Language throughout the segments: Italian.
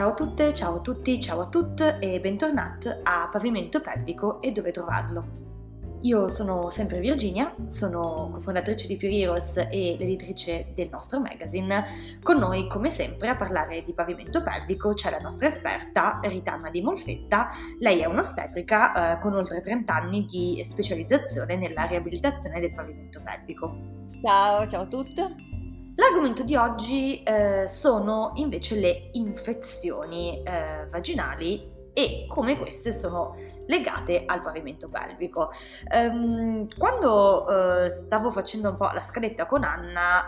Ciao a tutte, ciao a tutti, ciao a tutte e bentornati a Pavimento Pelvico e dove trovarlo. Io sono sempre Virginia, sono cofondatrice di Pure Heroes e l'editrice del nostro magazine. Con noi, come sempre, a parlare di pavimento pelvico c'è la nostra esperta Ritanna Di Molfetta. Lei è un'ostetrica eh, con oltre 30 anni di specializzazione nella riabilitazione del pavimento pelvico. Ciao, ciao a tutti. L'argomento di oggi eh, sono invece le infezioni eh, vaginali e come queste sono legate al pavimento pelvico. Um, quando uh, stavo facendo un po' la scaletta con Anna,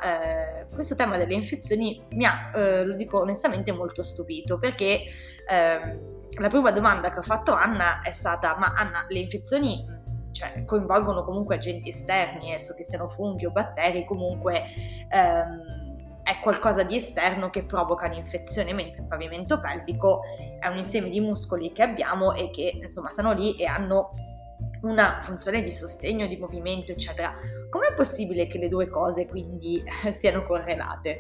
uh, questo tema delle infezioni mi ha, uh, lo dico onestamente, molto stupito perché ehm, la prima domanda che ho fatto a Anna è stata: Ma Anna, le infezioni cioè, coinvolgono comunque agenti esterni, esso che siano funghi o batteri, comunque ehm, è qualcosa di esterno che provoca un'infezione, mentre il pavimento pelvico è un insieme di muscoli che abbiamo e che insomma stanno lì e hanno una funzione di sostegno, di movimento, eccetera. Com'è possibile che le due cose quindi siano correlate?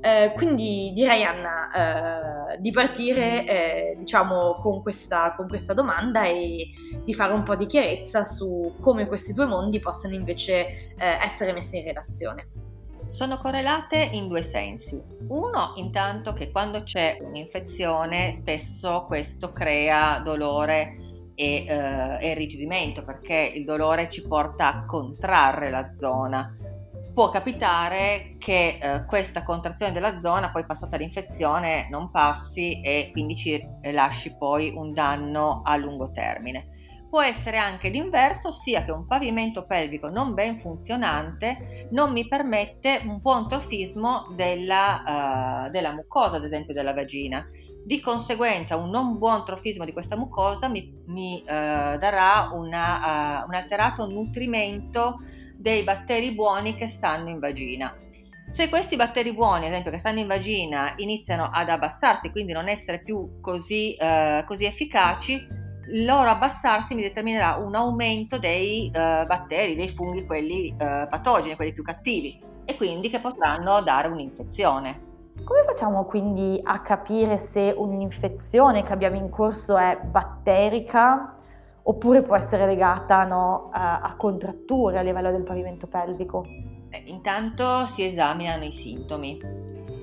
Eh, quindi direi Anna eh, di partire eh, diciamo con questa, con questa domanda e di fare un po' di chiarezza su come questi due mondi possano invece eh, essere messi in relazione. Sono correlate in due sensi. Uno, intanto, che quando c'è un'infezione spesso questo crea dolore e, eh, e irrigidimento perché il dolore ci porta a contrarre la zona. Può capitare che eh, questa contrazione della zona, poi passata l'infezione, non passi e quindi ci lasci poi un danno a lungo termine. Può essere anche l'inverso, ossia che un pavimento pelvico non ben funzionante non mi permette un buon trofismo della, uh, della mucosa, ad esempio della vagina. Di conseguenza un non buon trofismo di questa mucosa mi, mi uh, darà una, uh, un alterato nutrimento dei batteri buoni che stanno in vagina. Se questi batteri buoni, ad esempio, che stanno in vagina, iniziano ad abbassarsi, quindi non essere più così, uh, così efficaci, il loro abbassarsi mi determinerà un aumento dei uh, batteri, dei funghi, quelli uh, patogeni, quelli più cattivi, e quindi che potranno dare un'infezione. Come facciamo quindi a capire se un'infezione che abbiamo in corso è batterica oppure può essere legata no, a, a, contratture a livello del pavimento pelvico? Eh, intanto si esaminano i sintomi,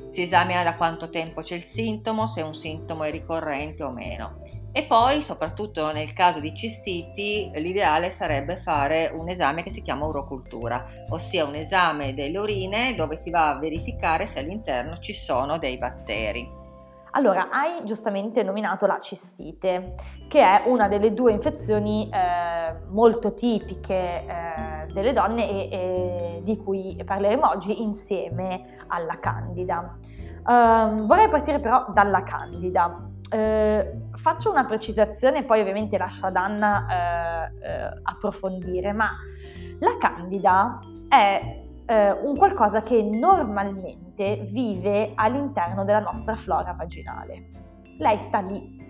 si esamina da quanto tempo c'è il sintomo, se un sintomo è ricorrente o meno. E poi, soprattutto nel caso di cistiti, l'ideale sarebbe fare un esame che si chiama urocultura, ossia un esame delle urine dove si va a verificare se all'interno ci sono dei batteri. Allora, hai giustamente nominato la cistite, che è una delle due infezioni eh, molto tipiche eh, delle donne e, e, di cui parleremo oggi insieme alla candida. Um, vorrei partire però dalla candida. Eh, faccio una precisazione, poi ovviamente lascio ad Anna eh, eh, approfondire, ma la candida è eh, un qualcosa che normalmente vive all'interno della nostra flora vaginale. Lei sta lì,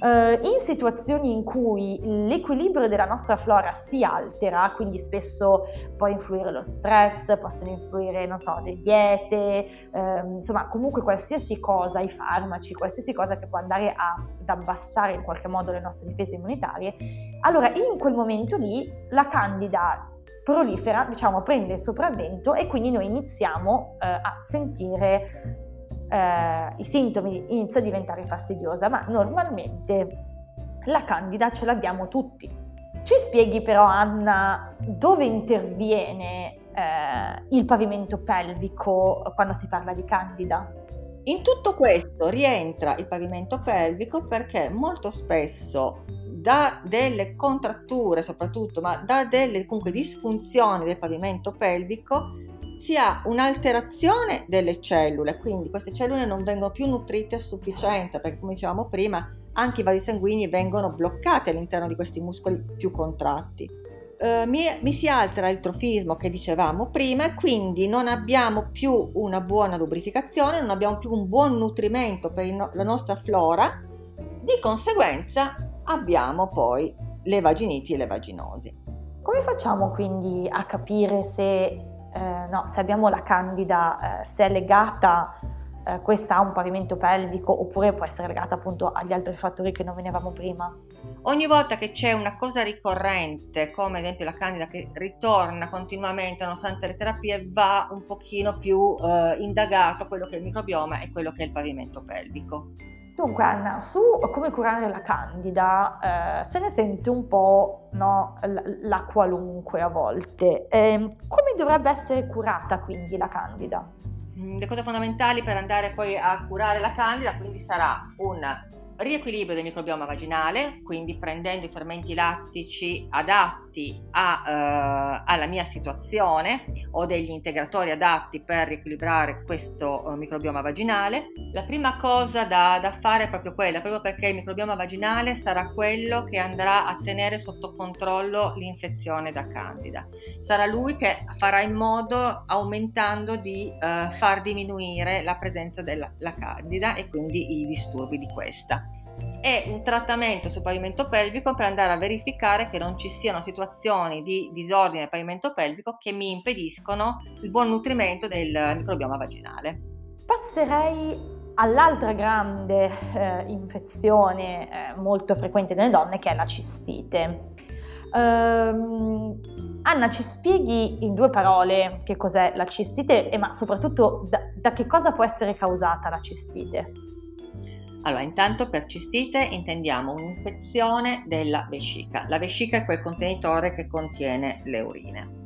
Uh, in situazioni in cui l'equilibrio della nostra flora si altera, quindi spesso può influire lo stress, possono influire, non so, le diete, uh, insomma, comunque qualsiasi cosa, i farmaci, qualsiasi cosa che può andare a, ad abbassare in qualche modo le nostre difese immunitarie, allora in quel momento lì la candida prolifera, diciamo, prende il sopravvento e quindi noi iniziamo uh, a sentire eh, i sintomi inizia a diventare fastidiosa, ma normalmente la candida ce l'abbiamo tutti. Ci spieghi però Anna dove interviene eh, il pavimento pelvico quando si parla di candida? In tutto questo rientra il pavimento pelvico perché molto spesso da delle contratture soprattutto, ma da delle comunque disfunzioni del pavimento pelvico si ha un'alterazione delle cellule, quindi queste cellule non vengono più nutrite a sufficienza, perché come dicevamo prima, anche i vasi sanguigni vengono bloccati all'interno di questi muscoli più contratti. Uh, mi, mi, si altera il trofismo che dicevamo prima e quindi non abbiamo più una buona lubrificazione, non abbiamo più un buon nutrimento per no- la nostra flora, di conseguenza abbiamo poi le vaginiti e le vaginosi. Come facciamo quindi a capire se eh, no, se abbiamo la candida, eh, se è legata eh, questa ha un pavimento pelvico oppure può essere legata appunto agli altri fattori che nominavamo prima? Ogni volta che c'è una cosa ricorrente, come ad esempio la candida che ritorna continuamente nonostante le terapie, va un pochino più eh, indagato quello che è il microbioma e quello che è il pavimento pelvico. Dunque Anna, su come curare la candida eh, se ne sente un po' no, la, qualunque a volte. Eh, come dovrebbe essere curata quindi la candida? Mm, le cose fondamentali per andare poi a curare la candida quindi sarà un riequilibrio del microbioma vaginale, quindi prendendo i fermenti lattici adatti a, eh, alla mia situazione o degli integratori adatti per riequilibrare questo eh, microbioma vaginale. La prima cosa da, da, fare è proprio quella, proprio perché il microbioma vaginale sarà quello che andrà a tenere sotto controllo l'infezione da candida. Sarà lui che farà in modo, aumentando, di eh, far diminuire la presenza della candida e quindi i disturbi di questa è un trattamento sul pavimento pelvico per andare a verificare che non ci siano situazioni di disordine del pavimento pelvico che mi impediscono il buon nutrimento del microbioma vaginale. Passerei all'altra grande eh, infezione eh, molto frequente nelle donne che è la cistite. Um, Anna, ci spieghi in due parole che cos'è la cistite e ma soprattutto da, da che cosa può essere causata la cistite? Allora, intanto per cistite intendiamo un'infezione della vescica. La vescica è quel contenitore che contiene le urine.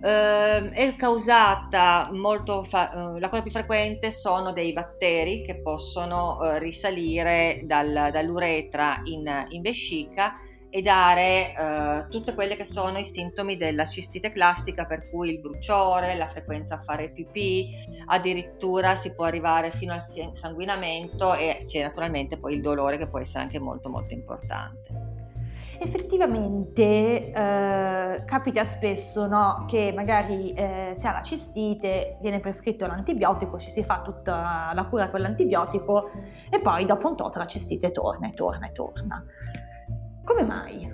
Uh, è causata molto fa- uh, la cosa più frequente sono dei batteri che possono uh, risalire dal, dall'uretra in, in vescica e dare uh, tutte quelle che sono i sintomi della cistite classica, per cui il bruciore, la frequenza a fare pipì, addirittura si può arrivare fino al sanguinamento e c'è naturalmente poi il dolore che può essere anche molto molto importante. Effettivamente eh, capita spesso no, che magari eh, si ha la cistite, viene prescritto l'antibiotico, ci si fa tutta la cura con l'antibiotico e poi dopo un tot la cistite torna e torna e torna. Come mai?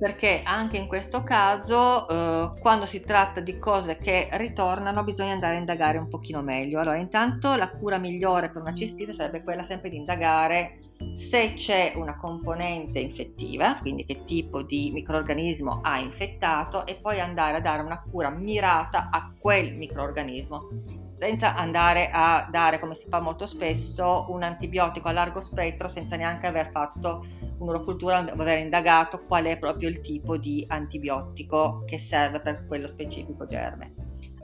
Perché anche in questo caso, eh, quando si tratta di cose che ritornano, bisogna andare a indagare un pochino meglio. Allora, intanto la cura migliore per una cistite sarebbe quella sempre di indagare se c'è una componente infettiva, quindi che tipo di microorganismo ha infettato e poi andare a dare una cura mirata a quel microorganismo senza andare a dare, come si fa molto spesso, un antibiotico a largo spettro senza neanche aver fatto un'urocultura, aver indagato qual è proprio il tipo di antibiotico che serve per quello specifico germe.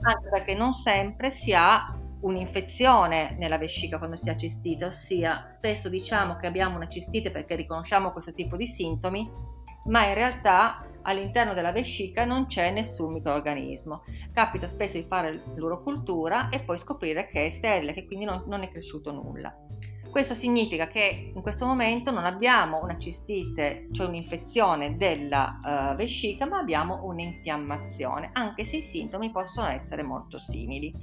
Anche perché non sempre si ha un'infezione nella vescica quando si ha cistite, ossia spesso diciamo che abbiamo una cistite perché riconosciamo questo tipo di sintomi, ma in realtà all'interno della vescica non c'è nessun microorganismo. Capita spesso di fare l'urocultura e poi scoprire che è sterile, che quindi non, non è cresciuto nulla. Questo significa che in questo momento non abbiamo una cistite, cioè un'infezione della uh, vescica, ma abbiamo un'infiammazione, anche se i sintomi possono essere molto simili.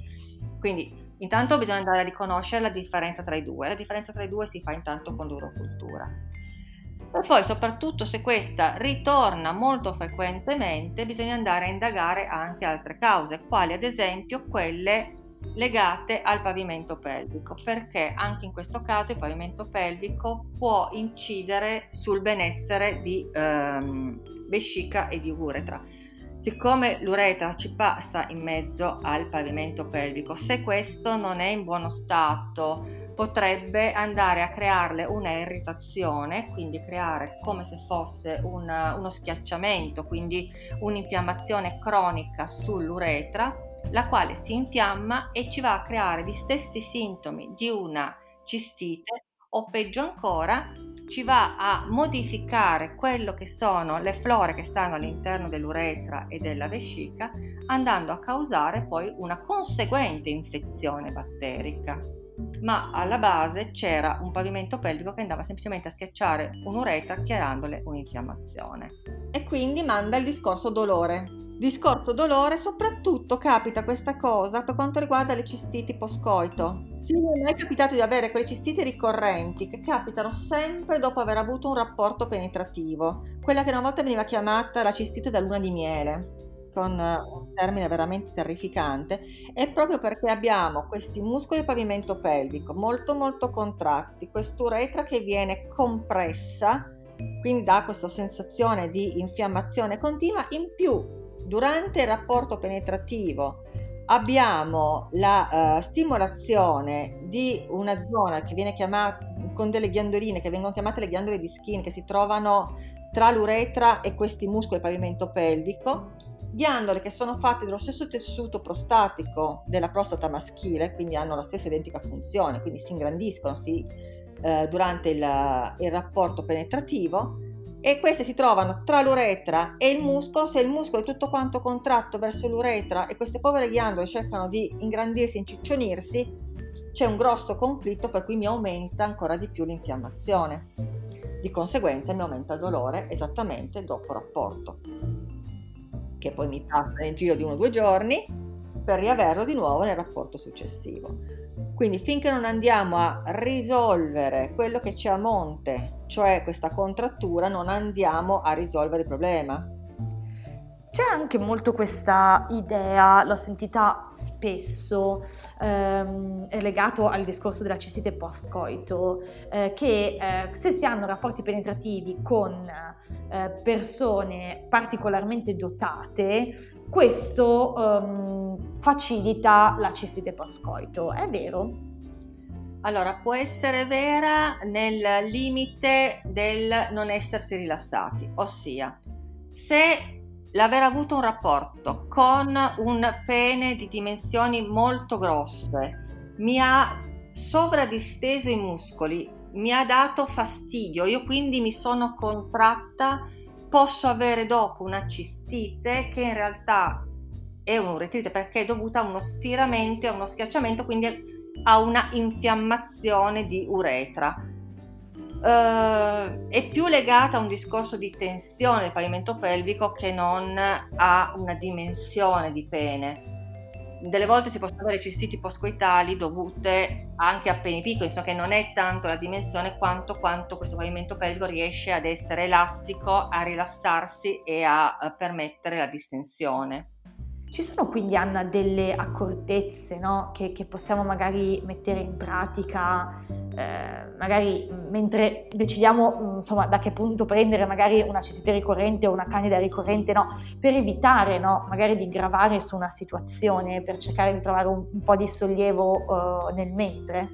Quindi intanto bisogna andare a riconoscere la differenza tra i due. La differenza tra i due si fa intanto con l'urocultura. E poi soprattutto se questa ritorna molto frequentemente bisogna andare a indagare anche altre cause, quali ad esempio quelle legate al pavimento pelvico, perché anche in questo caso il pavimento pelvico può incidere sul benessere di ehm, vescica e di uretra. Siccome l'uretra ci passa in mezzo al pavimento pelvico, se questo non è in buono stato, potrebbe andare a crearle una irritazione, quindi creare come se fosse una, uno schiacciamento, quindi un'infiammazione cronica sull'uretra, la quale si infiamma e ci va a creare gli stessi sintomi di una cistite o peggio ancora ci va a modificare quello che sono le flore che stanno all'interno dell'uretra e della vescica, andando a causare poi una conseguente infezione batterica. Ma alla base c'era un pavimento pelvico che andava semplicemente a schiacciare un'uretra creandole un'infiammazione. E quindi manda il discorso dolore. Discorso dolore, soprattutto capita questa cosa per quanto riguarda le cistiti poscoito. Sì, mi è capitato di avere quelle cistiti ricorrenti che capitano sempre dopo aver avuto un rapporto penetrativo, quella che una volta veniva chiamata la cistite da luna di miele. con un termine veramente terrificante, è proprio perché abbiamo questi muscoli del pavimento pelvico molto molto contratti, quest'uretra che viene compressa, quindi dà questa sensazione di infiammazione continua, in più durante il rapporto penetrativo abbiamo la uh, stimolazione di una zona che viene chiamata con delle ghiandoline che vengono chiamate le ghiandole di skin che si trovano tra l'uretra e questi muscoli del pavimento pelvico, ghiandole che sono fatte dello stesso tessuto prostatico della prostata maschile, quindi hanno la stessa identica funzione, quindi si ingrandiscono si, eh, durante il, il rapporto penetrativo e queste si trovano tra l'uretra e il muscolo, se il muscolo è tutto quanto contratto verso l'uretra e queste povere ghiandole cercano di ingrandirsi, inciccionirsi, c'è un grosso conflitto per cui mi aumenta ancora di più l'infiammazione. Di conseguenza mi aumenta il dolore esattamente dopo rapporto, che poi mi passa nel giro di uno o due giorni per riaverlo di nuovo nel rapporto successivo. Quindi finché non andiamo a risolvere quello che c'è a monte, cioè questa contrattura, non andiamo a risolvere il problema. C'è anche molto questa idea, l'ho sentita spesso, ehm, legato al discorso della cistite post-coito, eh, che eh, se si hanno rapporti penetrativi con eh, persone particolarmente dotate, questo ehm, facilita la cistite post-coito. È vero? Allora, può essere vera nel limite del non essersi rilassati, ossia se l'aver avuto un rapporto con un pene di dimensioni molto grosse mi ha sovradisteso i muscoli, mi ha dato fastidio, io quindi mi sono contratta, posso avere dopo una cistite che in realtà è un'uretrite perché è dovuta a uno stiramento e a uno schiacciamento, quindi a una infiammazione di uretra Uh, è più legata a un discorso di tensione del pavimento pelvico che non a una dimensione di pene. Delle volte si possono avere cistiti postcoitali dovute anche a peni piccoli, insomma che non è tanto la dimensione quanto quanto questo pavimento pelvico riesce ad essere elastico, a rilassarsi e a, a permettere la distensione. Ci sono quindi Anna delle accortezze no? che, che, possiamo magari mettere in pratica, eh, magari mentre decidiamo insomma, da che punto prendere magari una cistite ricorrente o una candida ricorrente, no? per evitare no? magari di gravare su una situazione, per cercare di trovare un, un po' di sollievo uh, nel mentre?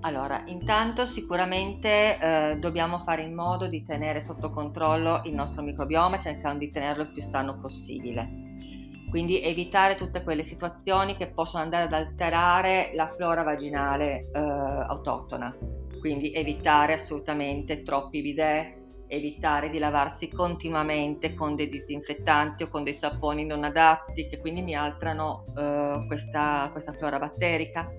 Allora, intanto sicuramente eh, dobbiamo fare in modo di tenere sotto controllo il nostro microbioma cercando di tenerlo il più sano possibile quindi evitare tutte quelle situazioni che possono andare ad alterare la flora vaginale eh, autoctona, quindi evitare assolutamente troppi bidet, evitare di lavarsi continuamente con dei disinfettanti o con dei saponi non adatti che quindi mi alterano eh, questa, questa flora batterica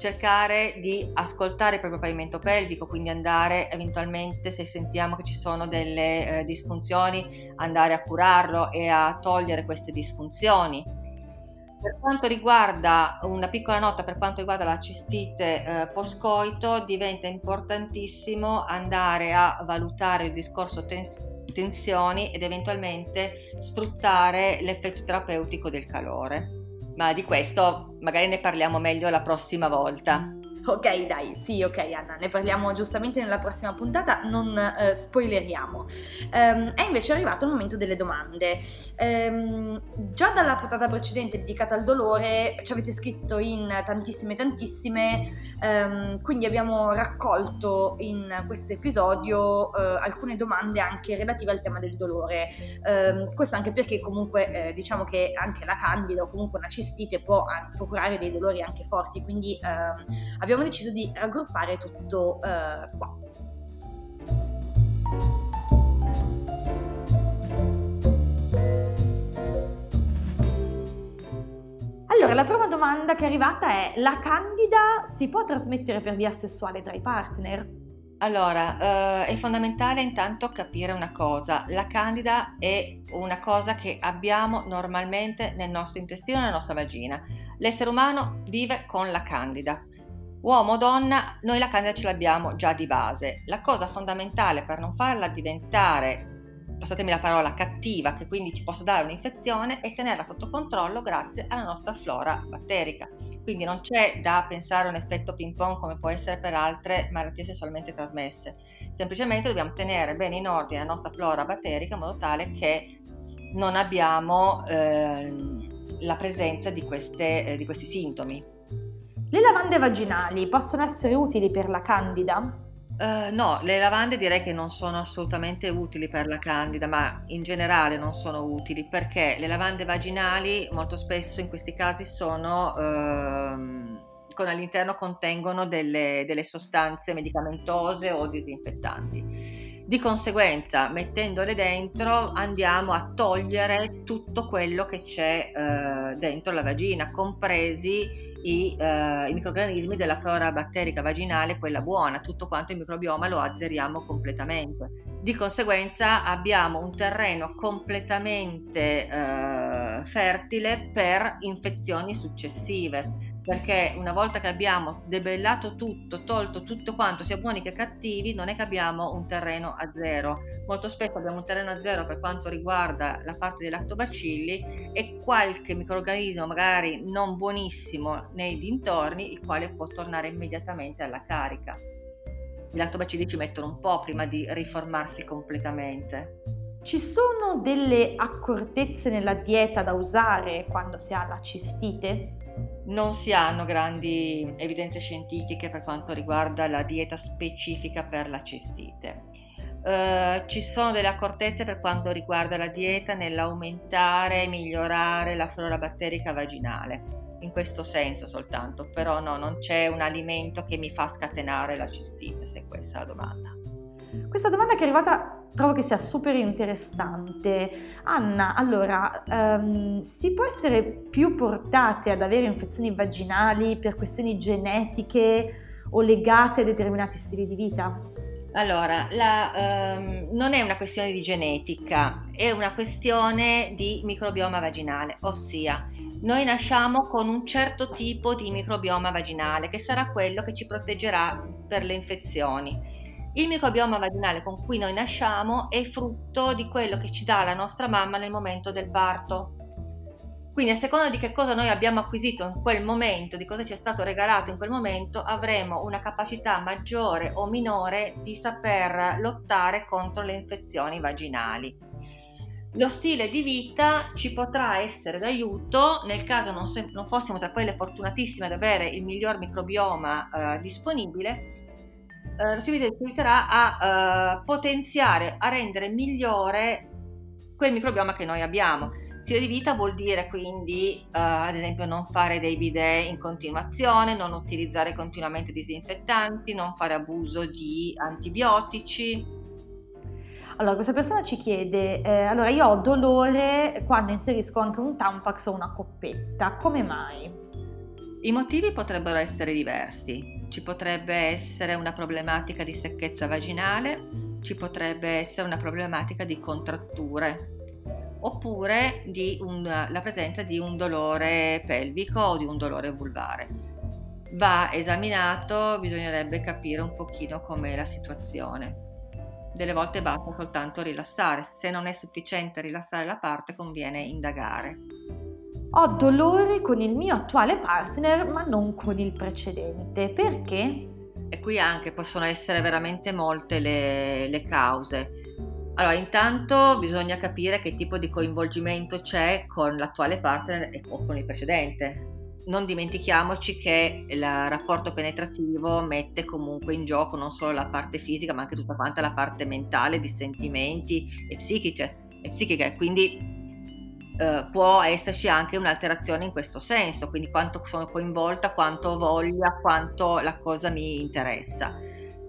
cercare di ascoltare il proprio pavimento pelvico, quindi andare eventualmente se sentiamo che ci sono delle eh, disfunzioni, andare a curarlo e a togliere queste disfunzioni. Per quanto riguarda una piccola nota per quanto riguarda la cistite eh, post-coito, diventa importantissimo andare a valutare il discorso tens- tensioni ed eventualmente sfruttare l'effetto terapeutico del calore ma di questo magari ne parliamo meglio la prossima volta. Ok, dai, sì, ok Anna, ne parliamo giustamente nella prossima puntata, non uh, spoileriamo. Um, è invece arrivato il momento delle domande. Um, già dalla puntata precedente dedicata al dolore ci avete scritto in tantissime, tantissime, um, quindi abbiamo raccolto in questo episodio uh, alcune domande anche relative al tema del dolore. questo anche perché comunque uh, diciamo che anche la candida o comunque una cistite può procurare dei dolori anche forti, quindi abbiamo abbiamo deciso di raggruppare tutto eh, qua. Allora, la prima domanda che è arrivata è: la candida si può trasmettere per via sessuale tra i partner? Allora, eh, è fondamentale intanto capire una cosa, la candida è una cosa che abbiamo normalmente nel nostro intestino, nella nostra vagina. L'essere umano vive con la candida. Uomo o donna, noi la candida ce l'abbiamo già di base. La cosa fondamentale per non farla diventare passatemi la parola, cattiva, che quindi ci possa dare un'infezione e tenerla sotto controllo grazie alla nostra flora batterica. Quindi non c'è da pensare a un effetto ping pong come può essere per altre malattie sessualmente trasmesse, semplicemente dobbiamo tenere bene in ordine la nostra flora batterica in modo tale che non abbiamo eh, la presenza di, queste, eh, di questi sintomi. Le lavande vaginali possono essere utili per la candida? Uh, no, le lavande direi che non sono assolutamente utili per la candida, ma in generale non sono utili perché le lavande vaginali molto spesso in questi casi sono, uh, con all'interno contengono delle, delle sostanze medicamentose o disinfettanti. Di conseguenza, mettendole dentro, andiamo a togliere tutto quello che c'è uh, dentro la vagina, compresi i, eh, i, microrganismi della flora batterica vaginale, quella buona, tutto quanto il microbioma lo azzeriamo completamente. Di conseguenza abbiamo un terreno completamente eh, fertile per infezioni successive perché una volta che abbiamo debellato tutto, tolto tutto quanto, sia buoni che cattivi, non è che abbiamo un terreno a zero. Molto spesso abbiamo un terreno a zero per quanto riguarda la parte dei lactobacilli e qualche microorganismo magari non buonissimo nei dintorni, il quale può tornare immediatamente alla carica. I lactobacilli ci mettono un po' prima di riformarsi completamente. Ci sono delle accortezze nella dieta da usare quando si ha la cistite? Non si hanno grandi evidenze scientifiche per quanto riguarda la dieta specifica per la cistite. Uh, ci sono delle accortezze per quanto riguarda la dieta nell'aumentare e migliorare la flora batterica vaginale, in questo senso soltanto, però no, non c'è un alimento che mi fa scatenare la cistite, se questa è la domanda. Questa domanda che è arrivata trovo che sia super interessante. Anna, allora, um, si può essere più portate ad avere infezioni vaginali per questioni genetiche o legate a determinati stili di vita? Allora, la, um, non è una questione di genetica, è una questione di microbioma vaginale, ossia noi nasciamo con un certo tipo di microbioma vaginale che sarà quello che ci proteggerà per le infezioni. Il microbioma vaginale con cui noi nasciamo è frutto di quello che ci dà la nostra mamma nel momento del parto. Quindi a seconda di che cosa noi abbiamo acquisito in quel momento, di cosa ci è stato regalato in quel momento, avremo una capacità maggiore o minore di saper lottare contro le infezioni vaginali. Lo stile di vita ci potrà essere d'aiuto nel caso non, se- non fossimo tra quelle fortunatissime ad avere il miglior microbioma eh, disponibile, eh, lo stile ci aiuterà a uh, potenziare, a rendere migliore quel microbioma che noi abbiamo. Stile di vita vuol dire quindi, uh, ad esempio, non fare dei bidet in continuazione, non utilizzare continuamente disinfettanti, non fare abuso di antibiotici. Allora, questa persona ci chiede, eh, allora io ho dolore quando inserisco anche un Tampax o una coppetta, come mai? I motivi potrebbero essere diversi. Ci potrebbe essere una problematica di secchezza vaginale, ci potrebbe essere una problematica di contratture oppure un, la presenza di un dolore pelvico o di un dolore vulvare. Va esaminato, bisognerebbe capire un pochino com'è la situazione. Delle volte basta soltanto rilassare, se non è sufficiente rilassare la parte conviene indagare. Ho dolore con il mio attuale partner ma non con il precedente. Perché? E qui anche possono essere veramente molte le, le cause. Allora, intanto bisogna capire che tipo di coinvolgimento c'è con l'attuale partner o con il precedente. Non dimentichiamoci che il rapporto penetrativo mette comunque in gioco non solo la parte fisica, ma anche tutta quanta la parte mentale di sentimenti e psichiche. E psichiche. Quindi eh, può esserci anche un'alterazione in questo senso, quindi quanto sono coinvolta, quanto ho voglia, quanto la cosa mi interessa.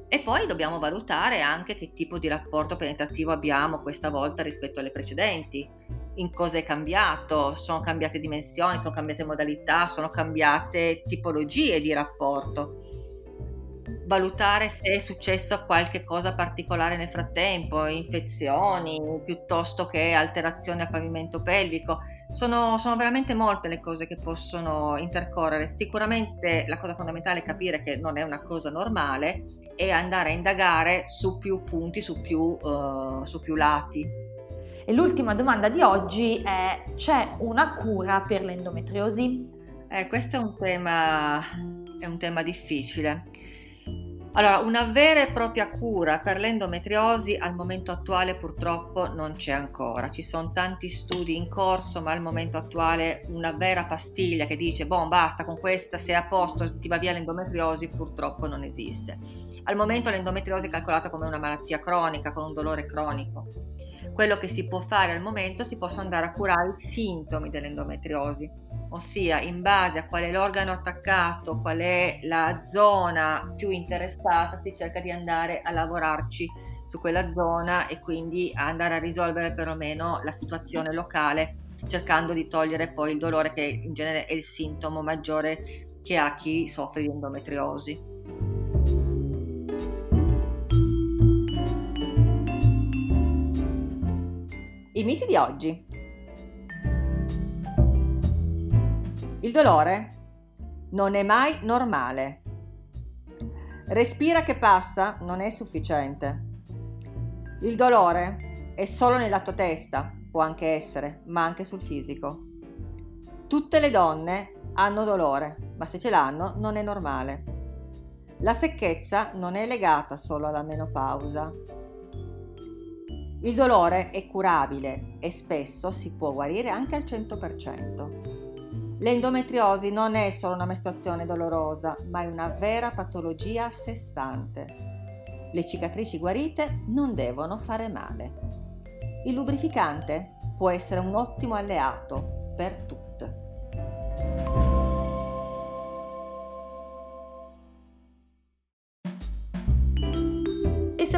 E poi dobbiamo valutare anche che tipo di rapporto penetrativo abbiamo questa volta rispetto alle precedenti, in cosa è cambiato, sono cambiate dimensioni, sono cambiate modalità, sono cambiate tipologie di rapporto valutare se è successo qualche cosa particolare nel frattempo, infezioni piuttosto che alterazioni al pavimento pelvico. Sono, sono, veramente molte le cose che possono intercorrere. Sicuramente la cosa fondamentale è capire che non è una cosa normale e andare a indagare su più punti, su più, uh, su più lati. E l'ultima domanda di oggi è c'è una cura per l'endometriosi? Eh, questo è un tema, è un tema difficile. Allora, una vera e propria cura per l'endometriosi al momento attuale purtroppo non c'è ancora. Ci sono tanti studi in corso, ma al momento attuale una vera pastiglia che dice, boh, basta con questa, sei a posto, ti va via l'endometriosi, purtroppo non esiste. Al momento l'endometriosi è calcolata come una malattia cronica, con un dolore cronico. Quello che si può fare al momento si possono andare a curare i sintomi dell'endometriosi ossia in base a qual è l'organo attaccato, qual è la zona più interessata, si cerca di andare a lavorarci su quella zona e quindi andare a risolvere perlomeno la situazione locale, cercando di togliere poi il dolore che in genere è il sintomo maggiore che ha chi soffre di endometriosi. I miti di oggi. Il dolore non è mai normale. Respira che passa non è sufficiente. Il dolore è solo nella tua testa, può anche essere, ma anche sul fisico. Tutte le donne hanno dolore, ma se ce l'hanno non è normale. La secchezza non è legata solo alla menopausa. Il dolore è curabile e spesso si può guarire anche al 100%. L'endometriosi non è solo una mestruazione dolorosa, ma è una vera patologia a sé stante. Le cicatrici guarite non devono fare male. Il lubrificante può essere un ottimo alleato per tutte.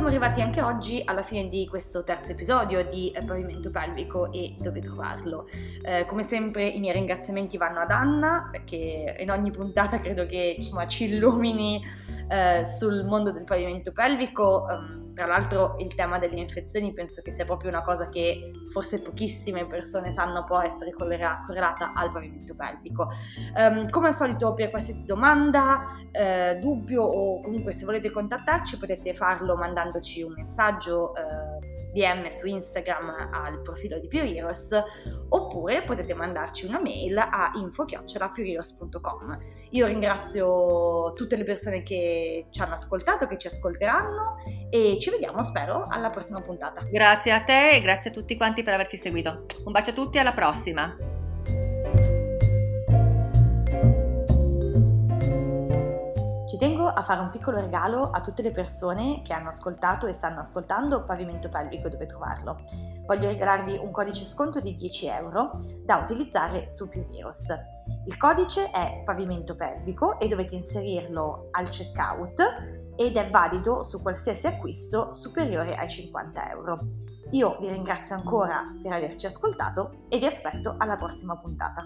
Siamo arrivati anche oggi alla fine di questo terzo episodio di eh, Pavimento Pelvico e dove trovarlo. Eh, come sempre i miei ringraziamenti vanno ad Anna che in ogni puntata credo che insomma, ci illumini eh, sul mondo del pavimento pelvico. Um, tra l'altro il tema delle infezioni penso che sia proprio una cosa che forse pochissime persone sanno può essere correlata al pavimento pelvico. Um, come al solito per qualsiasi domanda, eh, dubbio o comunque se volete contattarci potete farlo mandandoci un messaggio. Eh, DM su Instagram al profilo di Pioiros oppure potete mandarci una mail a info-pioiros.com. Io ringrazio tutte le persone che ci hanno ascoltato, che ci ascolteranno e ci vediamo, spero, alla prossima puntata. Grazie a te e grazie a tutti quanti per averci seguito. Un bacio a tutti e alla prossima! A fare un piccolo regalo a tutte le persone che hanno ascoltato e stanno ascoltando Pavimento Pelvico dove trovarlo. Voglio regalarvi un codice sconto di 10 euro da utilizzare su Pioneros. Il codice è Pavimento Pelvico e dovete inserirlo al checkout ed è valido su qualsiasi acquisto superiore ai 50 euro. Io vi ringrazio ancora per averci ascoltato e vi aspetto alla prossima puntata.